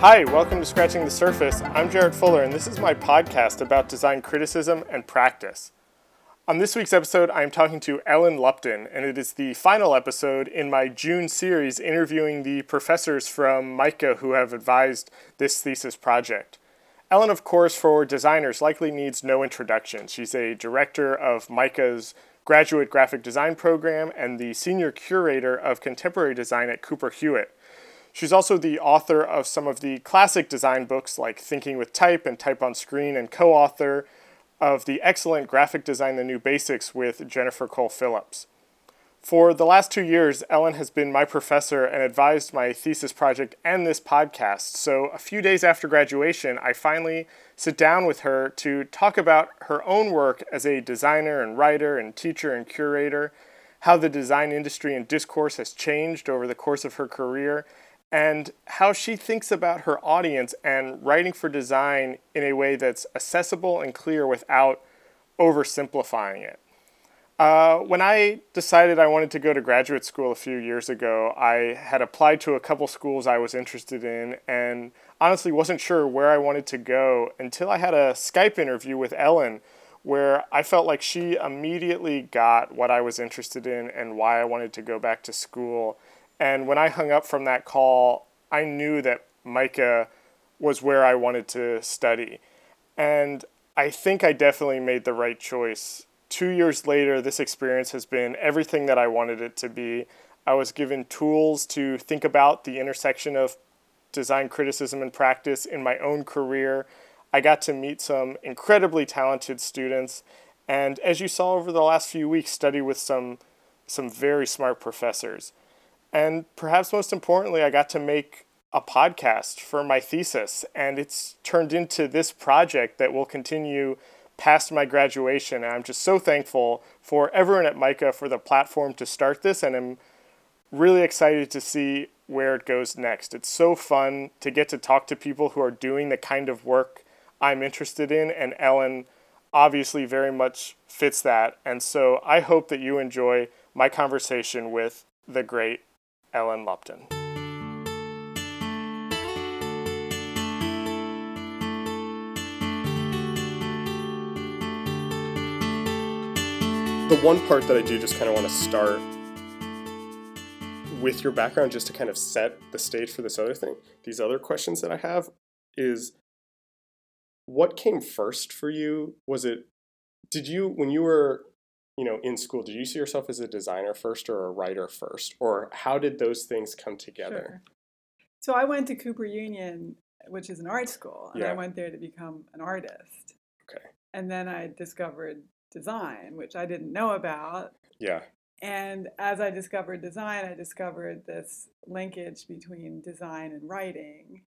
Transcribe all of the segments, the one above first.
Hi, welcome to Scratching the Surface. I'm Jared Fuller, and this is my podcast about design criticism and practice. On this week's episode, I am talking to Ellen Lupton, and it is the final episode in my June series interviewing the professors from MICA who have advised this thesis project. Ellen, of course, for designers, likely needs no introduction. She's a director of MICA's graduate graphic design program and the senior curator of contemporary design at Cooper Hewitt. She's also the author of some of the classic design books like Thinking with Type and Type on Screen, and co author of the excellent Graphic Design The New Basics with Jennifer Cole Phillips. For the last two years, Ellen has been my professor and advised my thesis project and this podcast. So, a few days after graduation, I finally sit down with her to talk about her own work as a designer and writer and teacher and curator, how the design industry and discourse has changed over the course of her career, and how she thinks about her audience and writing for design in a way that's accessible and clear without oversimplifying it. Uh, when I decided I wanted to go to graduate school a few years ago, I had applied to a couple schools I was interested in and honestly wasn't sure where I wanted to go until I had a Skype interview with Ellen where I felt like she immediately got what I was interested in and why I wanted to go back to school and when I hung up from that call, I knew that MICA was where I wanted to study. And I think I definitely made the right choice. Two years later, this experience has been everything that I wanted it to be. I was given tools to think about the intersection of design criticism and practice in my own career. I got to meet some incredibly talented students, and as you saw over the last few weeks, study with some some very smart professors. And perhaps most importantly, I got to make a podcast for my thesis, and it's turned into this project that will continue past my graduation. And I'm just so thankful for everyone at MICA for the platform to start this, and I'm really excited to see where it goes next. It's so fun to get to talk to people who are doing the kind of work I'm interested in, and Ellen obviously very much fits that. And so I hope that you enjoy my conversation with the great Ellen Lupton. The one part that I do just kind of want to start with your background, just to kind of set the stage for this other thing, these other questions that I have is what came first for you? Was it, did you, when you were you know, in school, did you see yourself as a designer first or a writer first? Or how did those things come together? Sure. So I went to Cooper Union, which is an art school, and Yeah. I went there to become an artist. Okay. And then I discovered design, which I didn't know about. Yeah. And as I discovered design, I discovered this linkage between design and writing.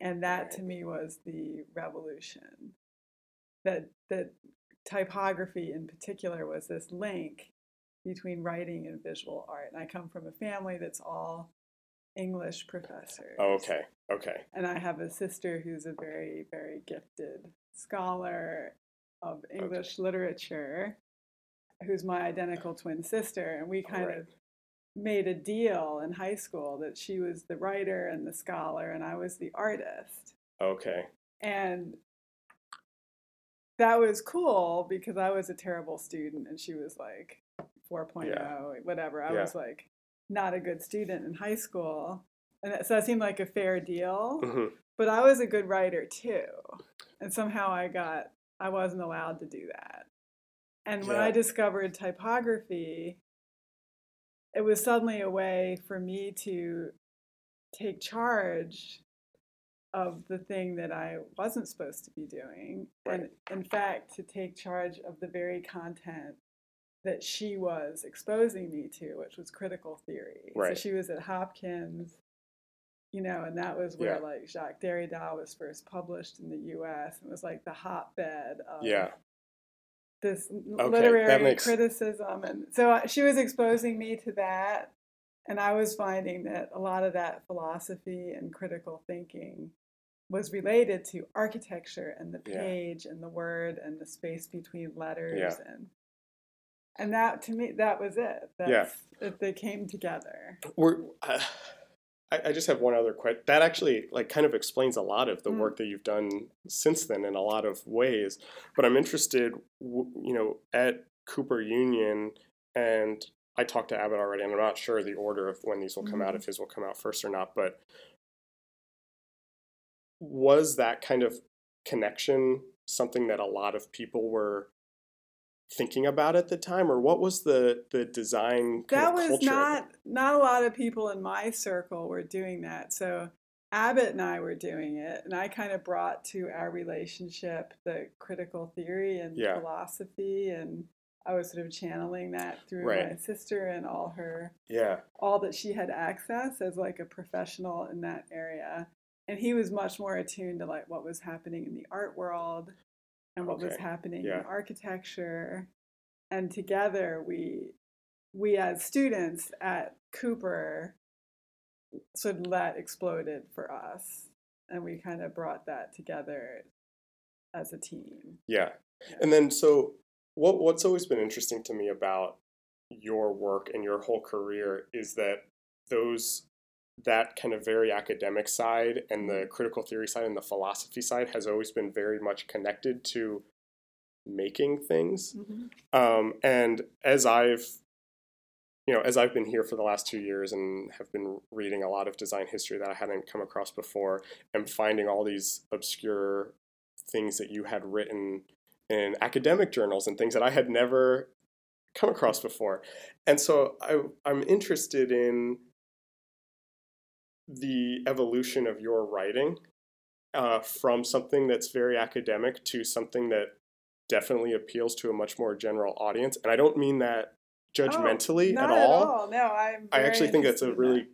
And that to me was the revolution. That that typography in particular was this link between writing and visual art. And I come from a family that's all English professors. Oh, okay. Okay. And I have a sister who's a very, very gifted scholar of English literature, who's my identical twin sister. And we kind Alright. of made a deal in high school that she was the writer and the scholar, and I was the artist. Okay. And that was cool because I was a terrible student and she was like 4.0, whatever. I Yeah. was like not a good student in high school. And so that seemed like a fair deal. hmm But I was a good writer too. And somehow I got, I wasn't allowed to do that. And when I discovered typography, it was suddenly a way for me to take charge of the thing that I wasn't supposed to be doing. And in fact, to take charge of the very content that she was exposing me to, which was critical theory. Right. So she was at Hopkins, you know, and that was where Yeah. like Jacques Derrida was first published in the US. It was like the hotbed of Yeah. this that literary makes- criticism and so uh, she was exposing me to that and i was finding that a lot of that philosophy and critical thinking was related to architecture and the Yeah. page and the word and the space between letters Yeah. and and that to me that was it that's Yeah. it, they came together We're, uh, I, I just have one other question. That actually like kind of explains a lot of the Mm. work that you've done since then in a lot of ways. But I'm interested, you know, at Cooper Union, and I talked to Abbott already, and I'm not sure the order of when these will come out, Mhm. if his will come out first or not. But was that kind of connection something that a lot of people were thinking about at the time, or what was the the design that was culture? not not a lot of people in my circle were doing that so abbott and i were doing it and i kind of brought to our relationship the critical theory and Yeah. philosophy and i was sort of channeling that through Right. my sister and all her Yeah, all that she had access as like a professional in that area and he was much more attuned to like what was happening in the art world and what was happening Yeah. in architecture and together we we as students at cooper sort of that exploded for us and we kind of brought that together as a team Yeah. Yeah. And then so what what's always been interesting to me about your work and your whole career is that those that kind of very academic side and the critical theory side and the philosophy side has always been very much connected to making things. Um, and as I've you know, as I've been here for the last two years and have been reading a lot of design history that I hadn't come across before, and finding all these obscure things that you had written in academic journals and things that I had never come across before. And so I, I'm interested in the evolution of your writing uh, from something that's very academic to something that definitely appeals to a much more general audience. And I don't mean that judgmentally Oh, Not at all. No, I'm. I actually think that's a really that.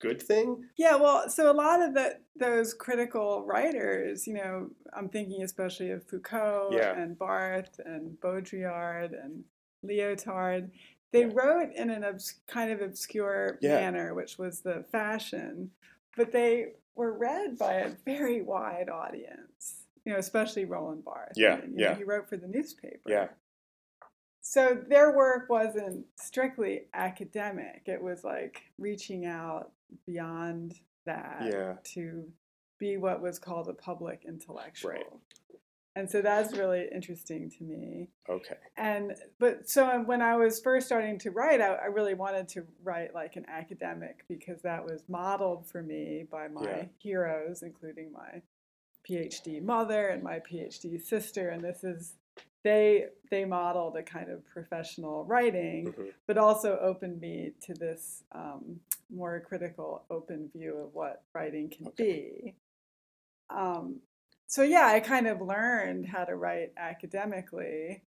Good thing. Yeah, well, so a lot of the those critical writers, you know, I'm thinking especially of Foucault Yeah. and Barthes and Baudrillard and Lyotard. They Yeah. wrote in an obs- kind of obscure Yeah. manner, which was the fashion, but they were read by a very wide audience. You know, especially Roland Barthes. I Yeah, you know, yeah. he wrote for the newspaper. Yeah. So their work wasn't strictly academic. It was like reaching out beyond that Yeah. to be what was called a public intellectual. And so that's really interesting to me. Okay. And but so um, when I was first starting to write, I, I really wanted to write like an academic because that was modeled for me by my Yeah. heroes, including my PhD mother and my PhD sister. And this is they they modeled a kind of professional writing, Mhm. but also opened me to this um, more critical, open view of what writing can be. Um, so yeah, I kind of learned how to write academically,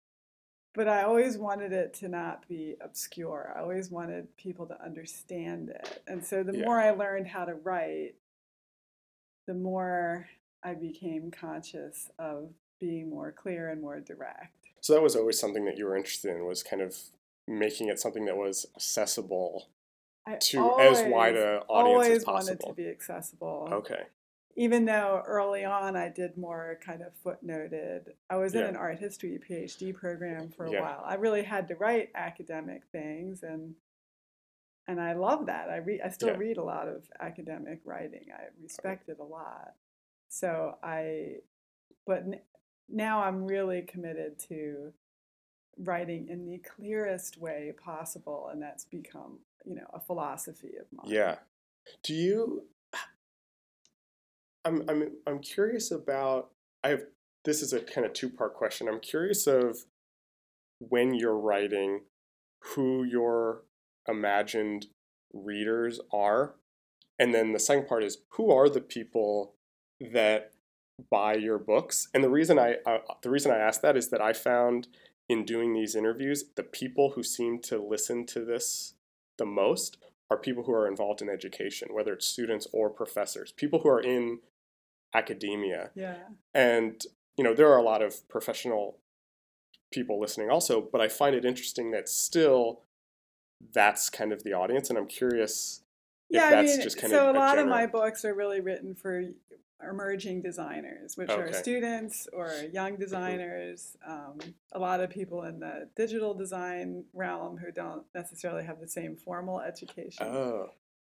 but I always wanted it to not be obscure. I always wanted people to understand it. And so the Yeah. more I learned how to write, the more I became conscious of being more clear and more direct. So that was always something that you were interested in was kind of making it something that was accessible I to as wide always- a audience always as wanted possible. to be accessible. Okay. even though early on I did more kind of footnoted. I was in an art history PhD program for a Yeah. while. I really had to write academic things and and I love that. I read I still Yeah. read a lot of academic writing. I oh. respect it a lot. So I but now I'm really committed to writing in the clearest way possible and that's become, you know, a philosophy of mine. Yeah. Do you I'm I'm I'm curious about I have this is a kind of two-part question. I'm curious of when you're writing who your imagined readers are. And then the second part is who are the people that buy your books? And the reason I uh, the reason I ask that is that I found in doing these interviews the people who seem to listen to this the most are people who are involved in education, whether it's students or professors, people who are in academia. Yeah. And, you know, there are a lot of professional people listening also, but I find it interesting that still that's kind of the audience. And I'm curious if Yeah, I that's mean, just kind of so of a lot of my books are really written for emerging designers, which are students or young designers. Um, a lot of people in the digital design realm who don't necessarily have the same formal education. Oh,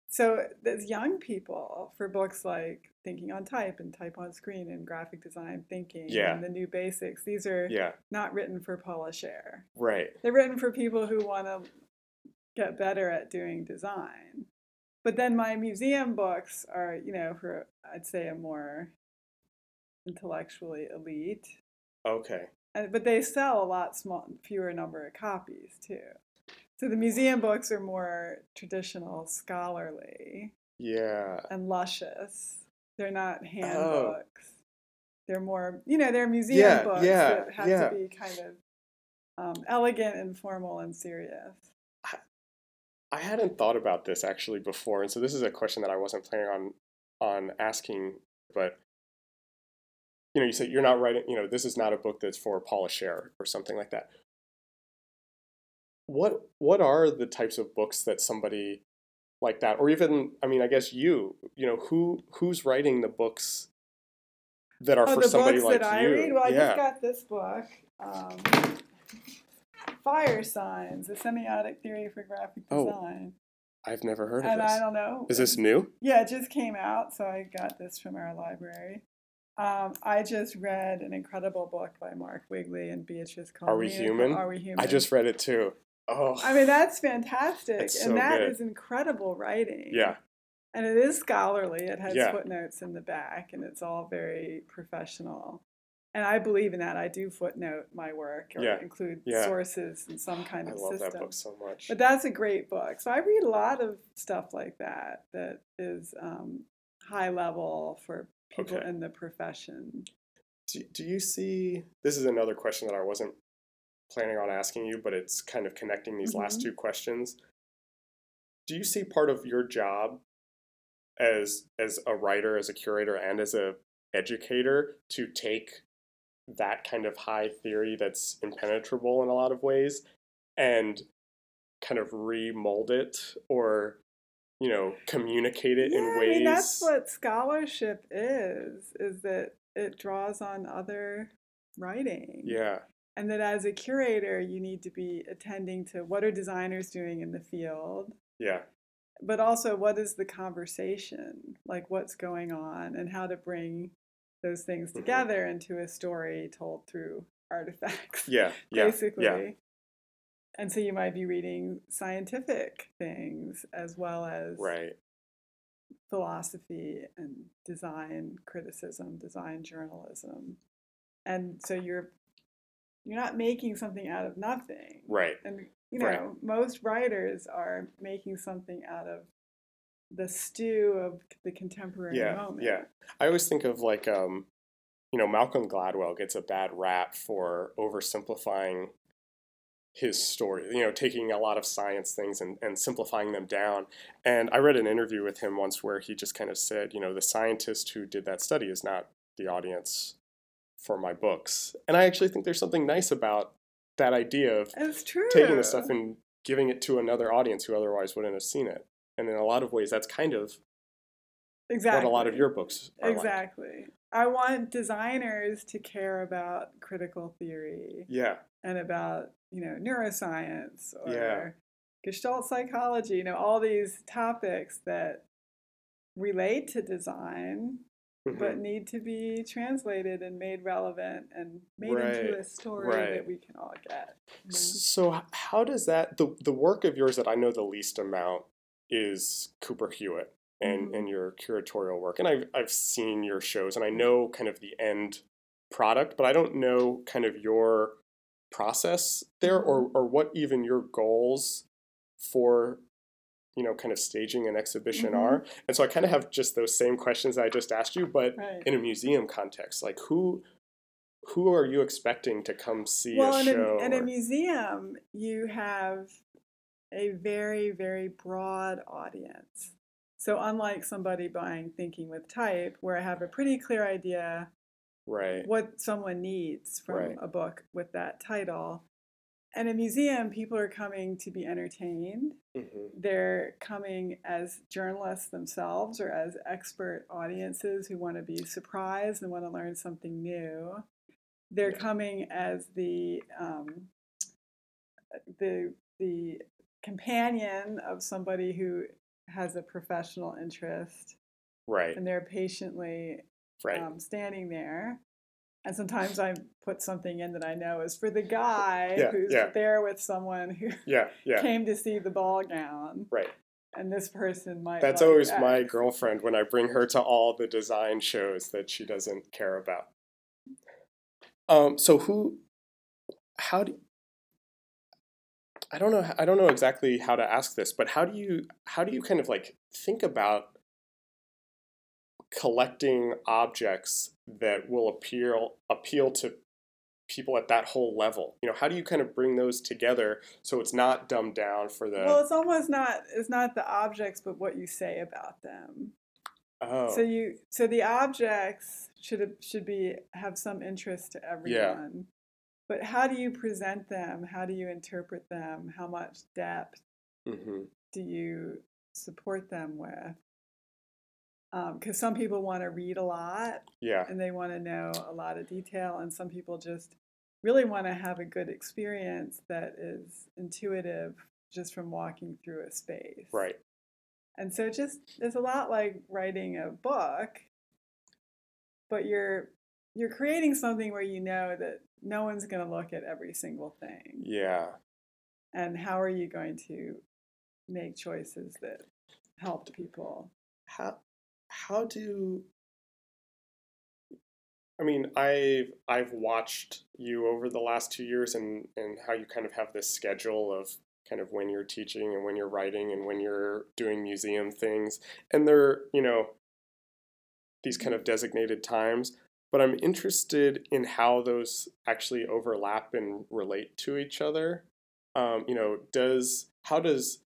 so there's young people for books like Thinking on Type and Type on Screen and Graphic Design Thinking Yeah. and the New Basics. These are Yeah. not written for Polishare. Right. They're written for people who want to get better at doing design. But then my museum books are, you know, for I'd say a more intellectually elite. Okay. And, but they sell a lot small, fewer number of copies too. So the museum books are more traditional, scholarly, Yeah. and luscious. They're not Oh. handbooks. They're more, you know, they're museum Yeah, books yeah, that have yeah. to be kind of um, elegant and formal and serious. I hadn't thought about this actually before, and so this is a question that I wasn't planning on on asking, but you know, you say you're not writing, you know, this is not a book that's for Polishare or something like that. What what are the types of books that somebody like that, or even, I mean, I guess you, you know, who who's writing the books that are oh, for the somebody books like that I you? read. Well, I yeah. just got this book, um, Fire Signs: A Semiotic Theory for Graphic Oh, Design. I've never heard of and this. I don't know. Is this new? Yeah, it just came out, so I got this from our library. Um, I just read an incredible book by Mark Wigley and Beatriz Are We Human? Are We Human? I just read it too. Oh, I mean, that's fantastic, and so that is good. incredible writing. yeah, and it is scholarly. It has Yeah. footnotes in the back, and it's all very professional. And I believe in that. I do footnote my work or Yeah. include Yeah. sources in some kind of system. I love system. that book so much. But that's a great book. So I read a lot of stuff like that that is um, high level for people Okay. in the profession. Do, do you see? This is another question that I wasn't planning on asking you, but it's kind of connecting these last Mhm. two questions. Do you see part of your job as as a writer, as a curator, and as a educator to take that kind of high theory that's impenetrable in a lot of ways and kind of remold it or you know communicate it yeah, in I ways mean that's what scholarship is. Is that it draws on other writing. yeah And that as a curator, you need to be attending to what are designers doing in the field, yeah but also what is the conversation, like what's going on, and how to bring those things Mhm. together into a story told through artifacts, yeah yeah basically. yeah And so you might be reading scientific things as well as right philosophy and design criticism, design journalism. And so you're you're not making something out of nothing. right And you know, Right. most writers are making something out of the stew of the contemporary Yeah, moment. yeah. I always think of like um, you know, Malcolm Gladwell gets a bad rap for oversimplifying his story, you know, taking a lot of science things and, and simplifying them down. And I read an interview with him once where he just kind of said, you know, the scientist who did that study is not the audience for my books. And I actually think there's something nice about that idea of true. taking the stuff and giving it to another audience who otherwise wouldn't have seen it. And in a lot of ways, that's kind of exactly. what a lot of your books are like. Exactly. I want designers to care about critical theory Yeah, and about, you know, neuroscience or Yeah. gestalt psychology, you know, all these topics that relate to design but mhm, need to be translated and made relevant and made Right, into a story right. that we can all get. you know? So how does that the the work of yours that I know the least amount is Cooper Hewitt and Mhm. and your curatorial work, and I've I've seen your shows and I know kind of the end product, but I don't know kind of your process there or Mm-hmm. or what even your goals for you know kind of staging an exhibition Mhm. are and so i kind of have just those same questions that i just asked you but Right. in a museum context like who who are you expecting to come see well, a in show a, in a museum, you have a very, very broad audience. So, unlike somebody buying Thinking with Type, where I have a pretty clear idea right what someone needs from Right. a book with that title, in a museum, people are coming to be entertained. hmm They're coming as journalists themselves or as expert audiences who want to be surprised and want to learn something new. They're Yeah. coming as the um, the the companion of somebody who has a professional interest Right. and they're patiently Right. um, standing there. And sometimes I put something in that I know is for the guy Yeah, who's yeah. there with someone who yeah. Came to see the ball gown. Right. And this person might. That's like always my girlfriend when I bring her to all the design shows that she doesn't care about. Um, so who, how do, I don't know, I don't know exactly how to ask this, but how do you, how do you kind of like think about collecting objects that will appeal, appeal to people at that whole level? You know, how do you kind of bring those together so it's not dumbed down for the, Well, it's almost not. It's not the objects, but what you say about them. oh, So you. So the objects should have- should be have some interest to everyone. But how do you present them? How do you interpret them? How much depth hmm do you support them with? Because some people want to read a lot yeah, and they want to know a lot of detail, and some people just really want to have a good experience that is intuitive just from walking through a space. right. And so just it's a lot like writing a book, but you're you're creating something where you know that no one's going to look at every single thing. Yeah. And how are you going to make choices that help people? how how do I mean I've I've watched you over the last two years and and how you kind of have this schedule of kind of when you're teaching and when you're writing and when you're doing museum things and they're you know these kind of designated times but I'm interested in how those actually overlap and relate to each other um, you know does how does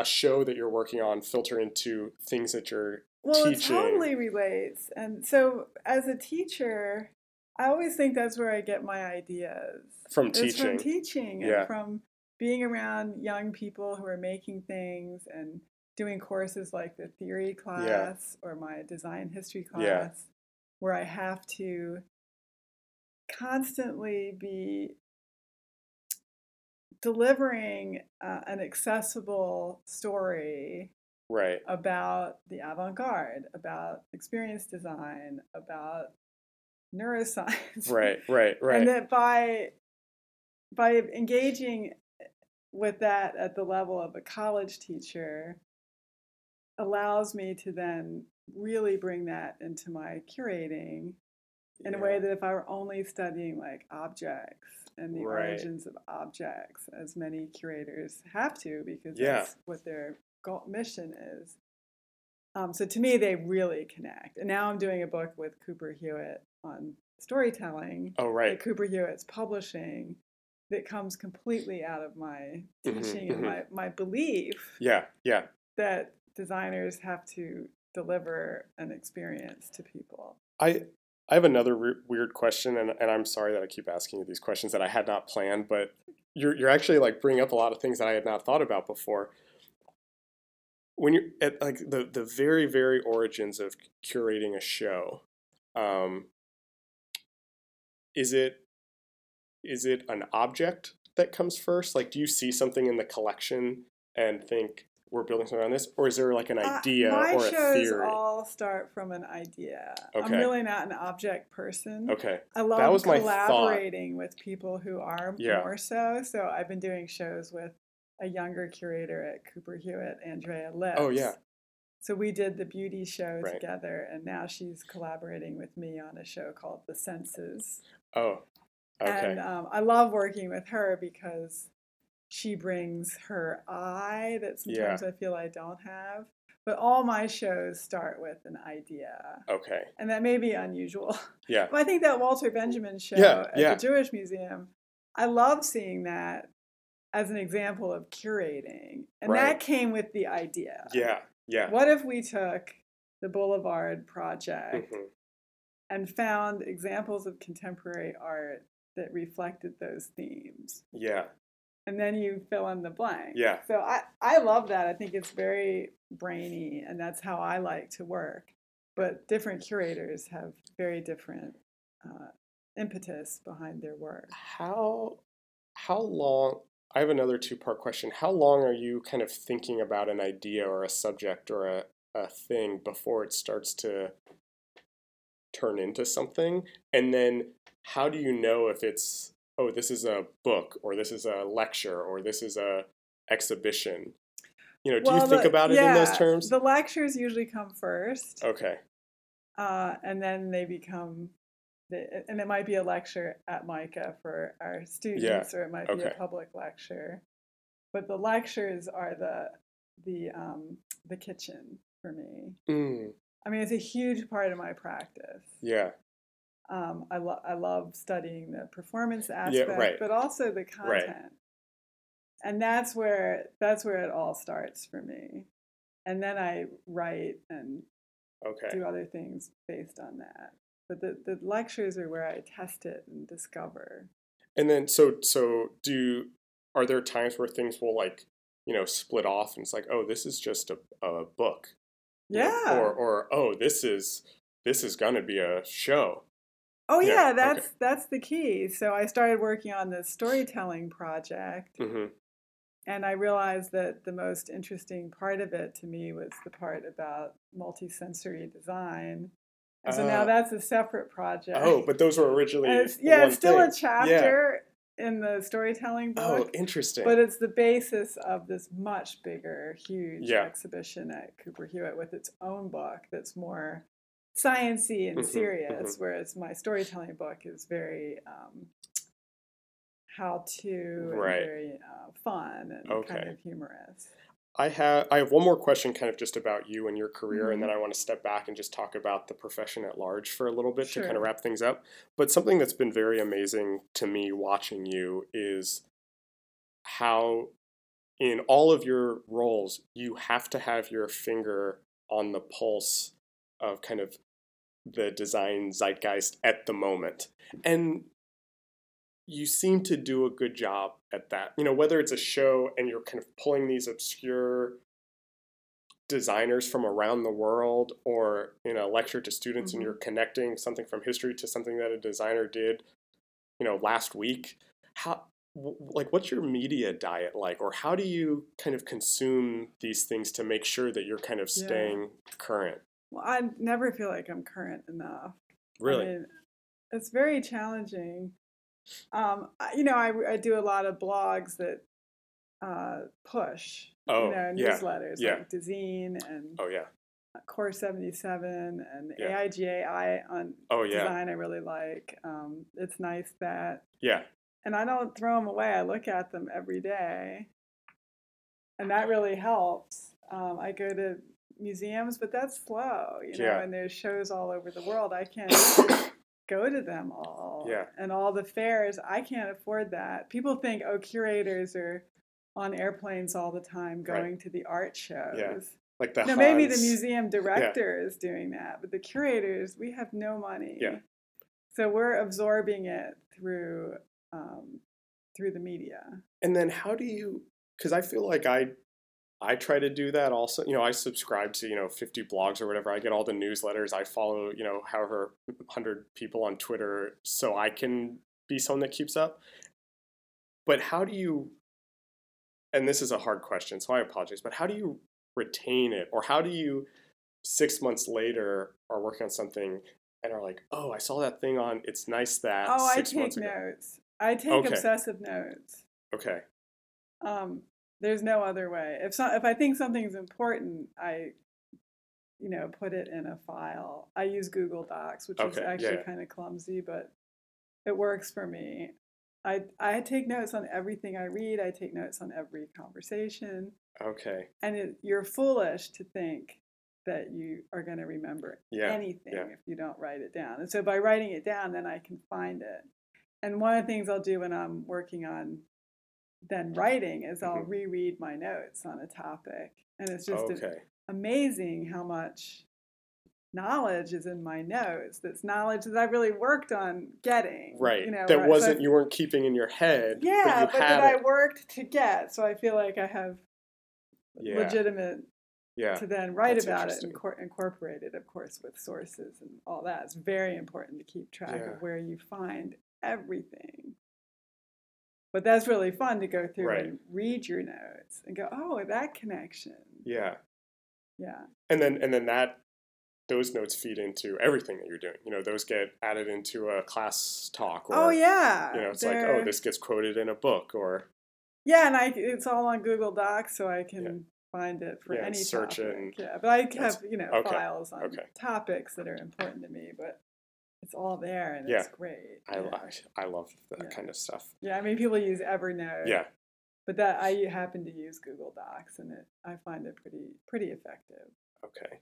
a show that you're working on filter into things that you're teaching? Well, teaching. it totally relates. And so as a teacher, I always think that's where I get my ideas. from It's teaching. from teaching Yeah. and from being around young people who are making things and doing courses like the theory class or my design history class, Yeah. Where I have to constantly be delivering uh, an accessible story right. about the avant-garde, about experience design, about neuroscience. Right. Right. Right. And that by by engaging with that at the level of a college teacher allows me to then really bring that into my curating in a way that if I were only studying like objects and the Right. origins of objects, as many curators have to because Yeah. that's what their goal, mission is. Um, so to me, they really connect. And now I'm doing a book with Cooper Hewitt on storytelling Oh, that right. Cooper Hewitt's publishing that comes completely out of my Mhm, teaching and mhm. my, my belief Yeah. Yeah. that designers have to deliver an experience to people. I I have another re- weird question, and, and I'm sorry that I keep asking you these questions that I had not planned, but you're you're actually like bringing up a lot of things that I had not thought about before. When you're at like the the very very origins of curating a show, um, is it is it an object that comes first? Like, do you see something in the collection and think we're building something on this, or is there like an Uh, idea my or a shows theory? all start from an idea. Okay. I'm really not an object person. okay, I love was my thought. collaborating with people who are Yeah. more so. So I've been doing shows with a younger curator at Cooper Hewitt, Andrea Lipps. Oh, yeah. So we did the beauty show Right. together, and now she's collaborating with me on a show called The Senses. oh, okay, And um, I love working with her because she brings her eye that Yeah. sometimes I feel I don't have. But all my shows start with an idea. okay, And that may be unusual. yeah, But I think that Walter Benjamin show Yeah, at yeah. the Jewish Museum, I love seeing that as an example of curating. And Right. that came with the idea. yeah, yeah. What if we took the Boulevard project Mhm. and found examples of contemporary art that reflected those themes? Yeah, And then you fill in the blank. Yeah. So I, I love that. I think it's very brainy, and that's how I like to work. But different curators have very different uh, impetus behind their work. how how long I have another two part question. How long are you kind of thinking about an idea or a subject or a, a thing before it starts to turn into something? And then how do you know if it's, oh, this is a book or this is a lecture or this is a exhibition? You know, do Well, you think the- about it in those terms? The lectures usually come first, okay. uh, and then they become, the, and it might be a lecture at MICA for our students, or it might be a public lecture. But the lectures are the the um, the kitchen for me. Mm, I mean, it's a huge part of my practice. yeah. Um, I, lo- I love studying the performance Yeah, aspect, right. but also the Right. content. And that's where that's where it all starts for me. And then I write and Okay. do other things based on that. But the, the lectures are where I test it and discover. And then so so do are there times where things will like you know split off and it's like oh this is just a, a book you know, Yeah. or or oh this is this is gonna be a show oh yeah, yeah, okay. that's that's the key. So I started working on this storytelling project hmm and I realized that the most interesting part of it to me was the part about multisensory design. And so Ah. now that's a separate project. oh but those were originally it's, yeah, it's still a thing. chapter in the storytelling book. oh interesting but it's the basis of this much bigger, huge Yeah. exhibition at Cooper Hewitt with its own book that's more sciency and Mhm, serious, whereas my storytelling book is very um, how to Right. very uh, fun and Okay. kind of humorous. I have I have one more question kind of just about you and your career and then Mhm. I want to step back and just talk about the profession at large for a little bit to kind of wrap things up. But something that's been very amazing to me watching you is how in all of your roles you have to have your finger on the pulse of kind of the design zeitgeist at the moment. And you seem to do a good job at that. You know, whether it's a show and you're kind of pulling these obscure designers from around the world or in a lecture to students and Mhm. you're connecting something from history to something that a designer did, you know, last week. How like what's your media diet like or how do you kind of consume these things to make sure that you're kind of Yeah. staying current? Well, I never feel like I'm current enough. Really? I mean, it's very challenging. Um, you know, I, I do a lot of blogs that uh, push, Oh, you know, yeah, newsletters yeah. like Dezeen and oh yeah. Core 77 and Yeah. AIGA Eye on Oh yeah. design I really like. Um, it's nice that, Yeah. and I don't throw them away. I look at them every day, and that really helps. Um, I go to museums, but that's slow, you know, Yeah. and there's shows all over the world. I can't go to them all. Yeah. And all the fairs, I can't afford that. People think, oh, curators are on airplanes all the time Right. going to the art shows. Yeah. Like the No, maybe the museum director is doing that, but the curators, we have no money. Yeah. So we're absorbing it through um, through the media. And then how do you cuz I feel like I I try to do that also. You know, I subscribe to, you know, 50 blogs or whatever. I get all the newsletters. I follow, you know, however 100 people on Twitter so I can be someone that keeps up. But how do you and this is a hard question, so I apologize, but how do you retain it or how do you 6 months later are working on something and are like, "Oh, I saw that thing on it's nice that Oh, I 6 take months ago." notes. I take Okay. obsessive notes. Okay. Um, there's no other way. If so, if I think something's important, I you know put it in a file. I use Google Docs, which is Okay, yeah, actually yeah. kind of clumsy, but it works for me. I I take notes on everything I read. I take notes on every conversation. Okay. And it, you're foolish to think that you are going to remember Yeah, anything yeah. if you don't write it down. And so by writing it down, then I can find it. And one of the things I'll do when I'm working on then writing is I'll Mhm. reread my notes on a topic. And it's just Okay. amazing how much knowledge is in my notes. That's knowledge that I really worked on getting. Right. You know, that right- wasn't you weren't keeping in your head. yeah, but but, that I worked to get. So I feel like I have Yeah. legitimate yeah. to then write that's about it and incorporate it, of course, with sources and all that. It's very important to keep track Yeah. of where you find everything. But that's really fun to go through Right. and read your notes and go, oh, that connection. Yeah. Yeah. And then and then that those notes feed into everything that you're doing. You know, those get added into a class talk or oh yeah. you know, it's like, oh, this gets quoted in a book or Yeah, and I it's all on Google Docs, so I can find it for Yeah, any search it and- yeah, but I have you know okay, files on okay. topics that are important to me, but it's all there and Yeah. it's great. I, yeah. I, I love that Yeah. kind of stuff. yeah, I mean people use Evernote. Yeah. But that I happen to use Google Docs, and it I find it pretty pretty effective. Okay.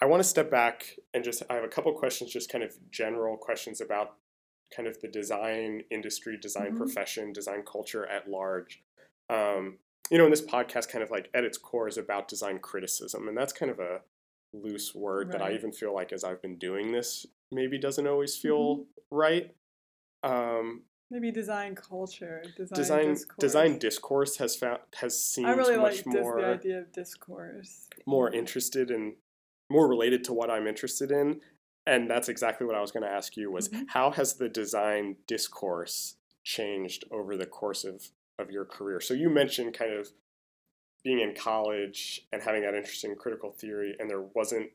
I want to step back and just I have a couple questions, just kind of general questions about kind of the design industry, design Mhm. profession, design culture at large. Um, you know, and this podcast kind of like at its core is about design criticism, and that's kind of a loose word that I even feel like as I've been doing this maybe doesn't always feel right. Um, Maybe design culture, design design discourse. design discourse has found has seemed I really much like dis- the idea of discourse. more interested in more related to what I'm interested in. And that's exactly what I was going to ask you was Mhm. how has the design discourse changed over the course of, of your career? So you mentioned kind of being in college and having that interest in critical theory and there wasn't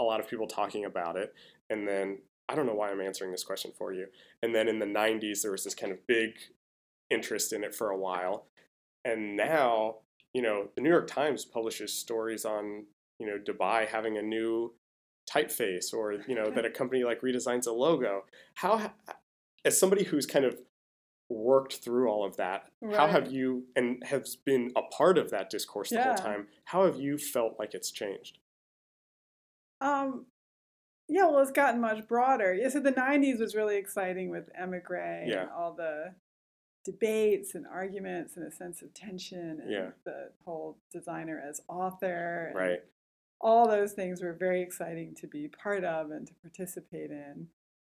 a lot of people talking about it. And then I don't know why I'm answering this question for you. And then in the 90s there was this kind of big interest in it for a while. And now, you know, the New York Times publishes stories on you know Dubai having a new typeface or you know that a company like redesigns a logo how as somebody who's kind of worked through all of that how have you and has been a part of that discourse the whole time how have you felt like it's changed Um, yeah, well, it's gotten much broader. Yeah, so the '90s was really exciting with emigre Yeah. and all the debates and arguments and a sense of tension and Yeah. the whole designer as author. right All those things were very exciting to be part of and to participate in.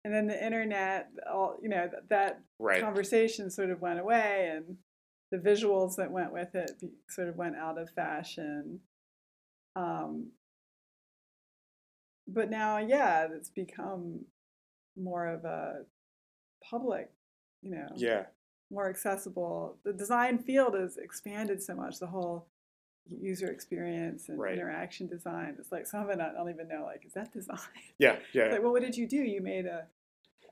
And then the internet, all you know, that, that right conversation sort of went away and the visuals that went with it be, sort of went out of fashion um, but now yeah it's become more of a public you know yeah more accessible the design field has expanded so much the whole user experience and Right. interaction design it's like some of it i don't even know like is that design yeah yeah like well what did you do you made a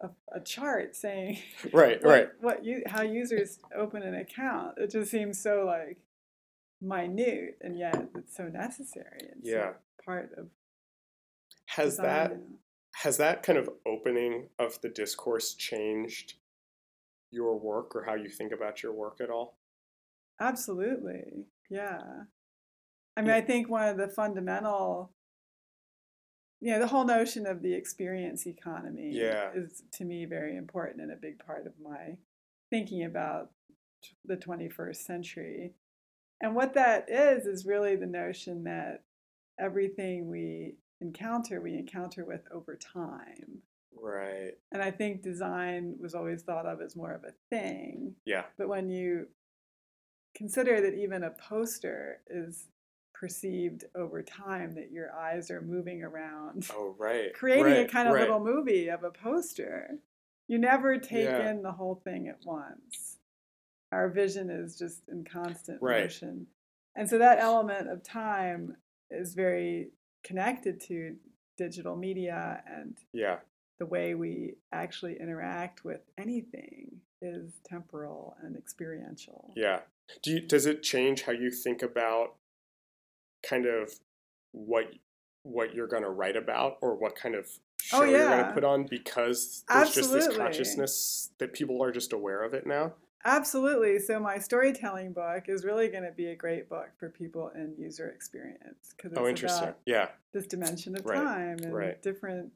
a, a chart saying right what, right what you how users open an account. It just seems so like minute, and yet it's so necessary. And so Yeah. part of has that has that kind of opening of the discourse changed your work or how you think about your work at all Absolutely, yeah. I mean, Yeah. I think one of the fundamental, you know, the whole notion of the experience economy Yeah. is to me very important and a big part of my thinking about the 21st century. And what that is, is really the notion that everything we encounter, we encounter with over time. right And I think design was always thought of as more of a thing. yeah But when you consider that even a poster is perceived over time, that your eyes are moving around, oh right creating a kind of right. little movie of a poster, you never take Yeah. in the whole thing at once. Our vision is just in constant Right. motion. And so that element of time is very connected to digital media and yeah the way we actually interact with anything is temporal and experiential. Yeah. Do you, does it change how you think about kind of what what you're going to write about or what kind of oh, show Oh, you're going to put on because there's just this consciousness that people are just aware of it now? Absolutely. So my storytelling book is really going to be a great book for people in user experience because oh, it's Oh, interesting. Yeah. this dimension of Right, time and right. different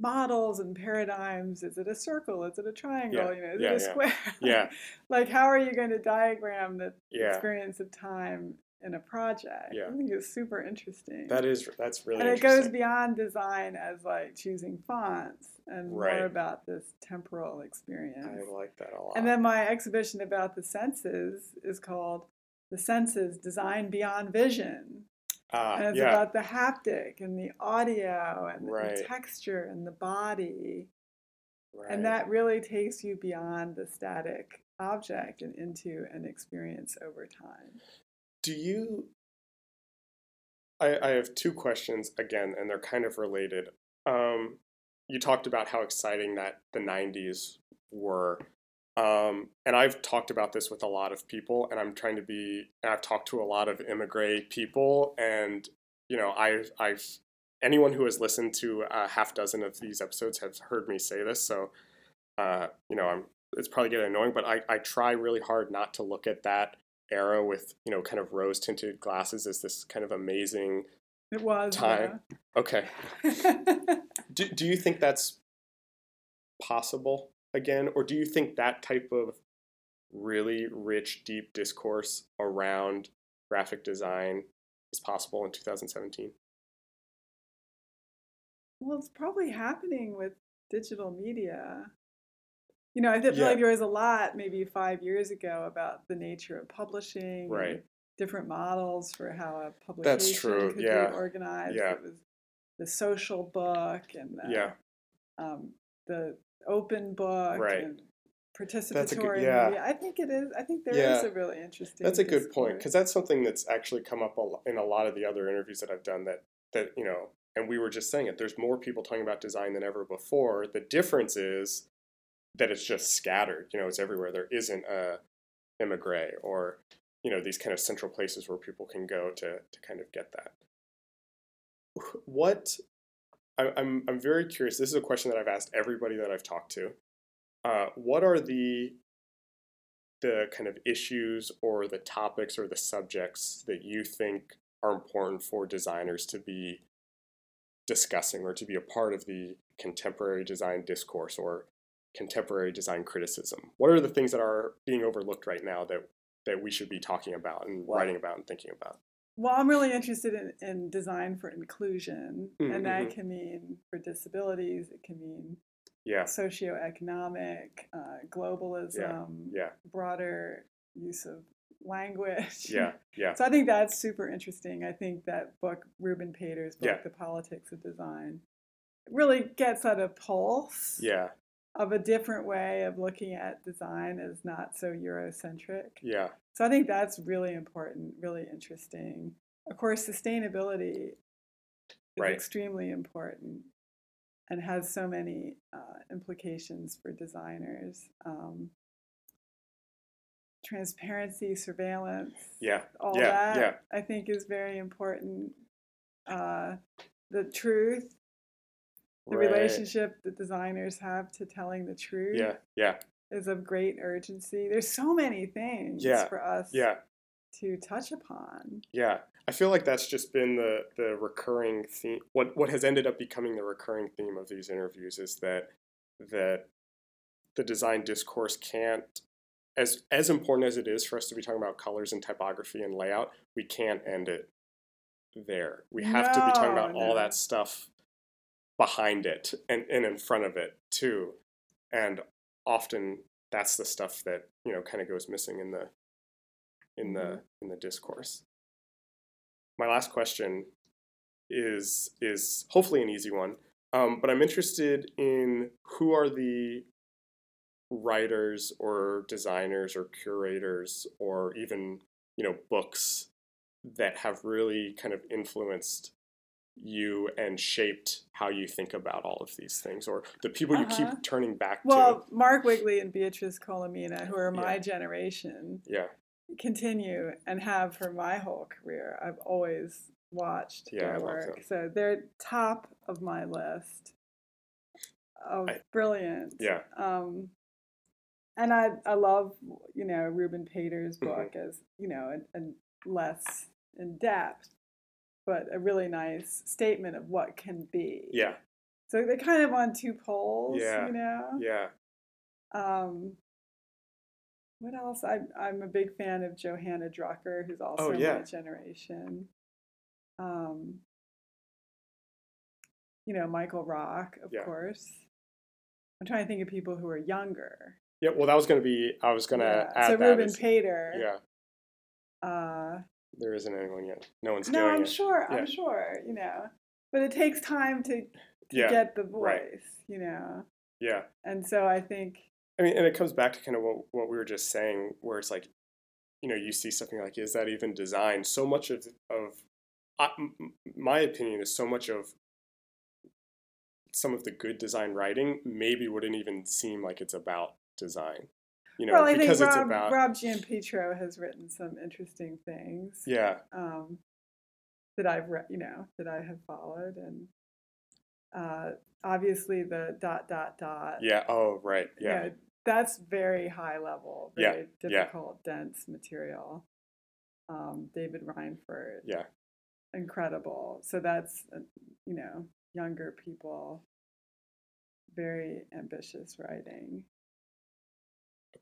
models and paradigms. Is it a circle? Is it a triangle? Yeah, You know, is yeah, it a yeah. square? Yeah. like how are you going to diagram the experience of time in a project? Yeah. I think it's super interesting. That is that's really and it goes beyond design as like choosing fonts and Right. more about this temporal experience. I like that a lot. And then my exhibition about the senses is called The Senses Design Beyond Vision. Ah, and it's yeah. about the haptic and the audio and the texture and the body. right. And that really takes you beyond the static object and into an experience over time. Do you? I, I have two questions again, and they're kind of related. Um, you talked about how exciting that the '90s were, um, and I've talked about this with a lot of people, and I'm trying to be. I've talked to a lot of immigrant people, and you know, I've I've anyone who has listened to a half dozen of these episodes has heard me say this. So, uh, you know, I'm it's probably getting annoying, but I I try really hard not to look at that era with you know kind of rose tinted glasses as this kind of amazing It was time. Okay, do do you think that's possible again, or do you think that type of really rich, deep discourse around graphic design is possible in 2017? well, it's probably happening with digital media. You know, I feel Yeah. like there was a lot maybe five years ago about the nature of publishing, Right. Different models for how a publication true, could yeah, be organized. yeah. It was the social book and the, Yeah. um, the open book Right. and good- participatory yeah. media. I think it is. I think there is Yeah. a really interesting. That's a good point because that's something that's actually come up in a lot of the other interviews that I've done. That that you know, and we were just saying it. There's more people talking about design than ever before. The difference is that it's just scattered. You know, it's everywhere. There isn't a Emigre or you know these kind of central places where people can go to to kind of get that. What I- I'm I'm very curious. This is a question that I've asked everybody that I've talked to. Uh, what are the the kind of issues or the topics or the subjects that you think are important for designers to be discussing or to be a part of the contemporary design discourse or contemporary design criticism? What are the things that are being overlooked right now that that we should be talking about and Well- writing about and thinking about? Well, I'm really interested in, in design for inclusion, Mm, and that mhm. can mean for disabilities. It can mean Yeah, socioeconomic, uh, globalism, yeah, broader use of language. yeah, yeah, So I think that's super interesting. I think that book, Ruben Pater's book, Yeah. The Politics of Design, really gets at a pulse yeah, of a different way of looking at design as not so Eurocentric. yeah, So I think that's really important, really interesting. Of course, sustainability is Right. extremely important and has so many uh, implications for designers. Um, transparency, surveillance, yeah, all yeah, that yeah. I think is very important. Uh, the truth, the Right. relationship that designers have to telling the truth Yeah, yeah, is of great urgency. There's so many things Yeah, for us yeah. to touch upon. Yeah, I feel like that's just been the the recurring theme. What what has ended up becoming the recurring theme of these interviews is that that the design discourse can't as as important as it is for us to be talking about colors and typography and layout, we can't end it there. We have to be talking No, about all that stuff behind it and, and in front of it too. And often that's the stuff that, you know, kind of goes missing in the in the Mhm. in the discourse. My last question is is hopefully an easy one, um, but I'm interested in who are the writers or designers or curators or even you know books that have really kind of influenced you and shaped how you think about all of these things or the people you Uh-huh. keep turning back to Well, Mark Wigley and Beatriz Colomina, who are my Yeah. generation, yeah continue and have for my whole career. I've always watched Yeah, I their love work. So they're top of my list of I- brilliant. yeah Um, and I, I love, you know, Ruben Pater's Mhm. book as, you know, and less in depth, but a really nice statement of what can be. yeah So they're kind of on two poles, Yeah. you know? yeah Um, what else? I, I'm a big fan of Johanna Drucker, who's also Oh, yeah. my generation. Um, you know, Michael Rock, of Yeah. course. I'm trying to think of people who are younger. yeah well that was going to be i was going to Yeah. add so that Ruben as- Pater. yeah Uh, there isn't anyone yet no one's no, doing I'm it sure. Yeah. I'm sure. You know, but it takes time to, to yeah get the voice. right. You know, yeah and so I think I mean, and it comes back to kind of what, what we were just saying, where it's like, you know, you see something like, is that even design? So much of, of I, m- my opinion is so much of some of the good design writing maybe wouldn't even seem like it's about design. You know, well, I think because it's Rob, about Rob Giampietro has written some interesting things. yeah, Um, that I've read, you know, that I have followed, and uh, obviously the dot dot dot. yeah. Oh, right. you Yeah, know, that's very high level, Yeah, very yeah. difficult, dense material. Um, David Reinfurt, yeah. incredible. So that's uh, you know younger people, very ambitious writing.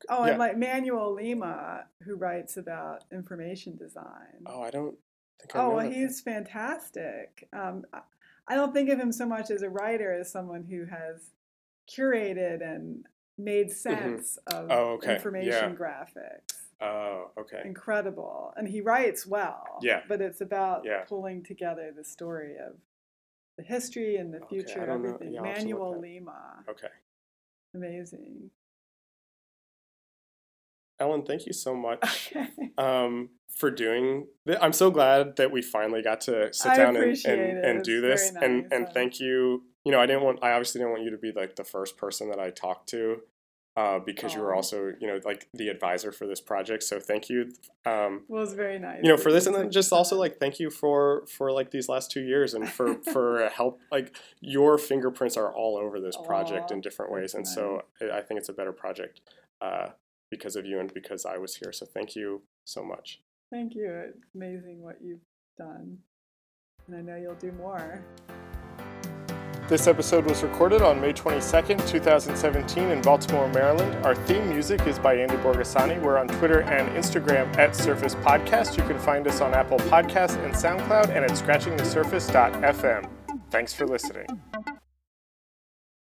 Oh, Yeah. and like Manuel Lima, who writes about information design. Oh, I don't think I Oh, well, he's fantastic. Um, I- don't think of him so much as a writer as someone who has curated and made sense of Mm-hmm. Oh, okay. information Yeah. graphics. Oh, okay. Incredible. And he writes well. Yeah. But it's about Yeah. pulling together the story of the history and the future, don't everything. Yeah, I'll have to look Manuel Lima. Okay. Amazing. Ellen, thank you so much Okay. um, for doing this. I'm so glad that we finally got to sit I down and, and, and do this. very and and I- thank you. You know, I didn't want I obviously didn't want you to be like the first person that I talked to. Uh, because you were also, you know, like the advisor for this project. So thank you. Um, Well, it's very nice. you know for this and then just also like thank you for for like these last two years and for for help like your fingerprints are all over this project Aw, in different ways and that's so I I think it's a better project uh, because of you and because I was here so thank you so much Thank you. It's amazing what you've done. And I know you'll do more. This episode was recorded on May 22nd, 2017, in Baltimore, Maryland. Our theme music is by Andy Borgasani. We're on Twitter and Instagram at Surface Podcast. You can find us on Apple Podcasts and SoundCloud and at scratchingthesurface.fm. Thanks for listening.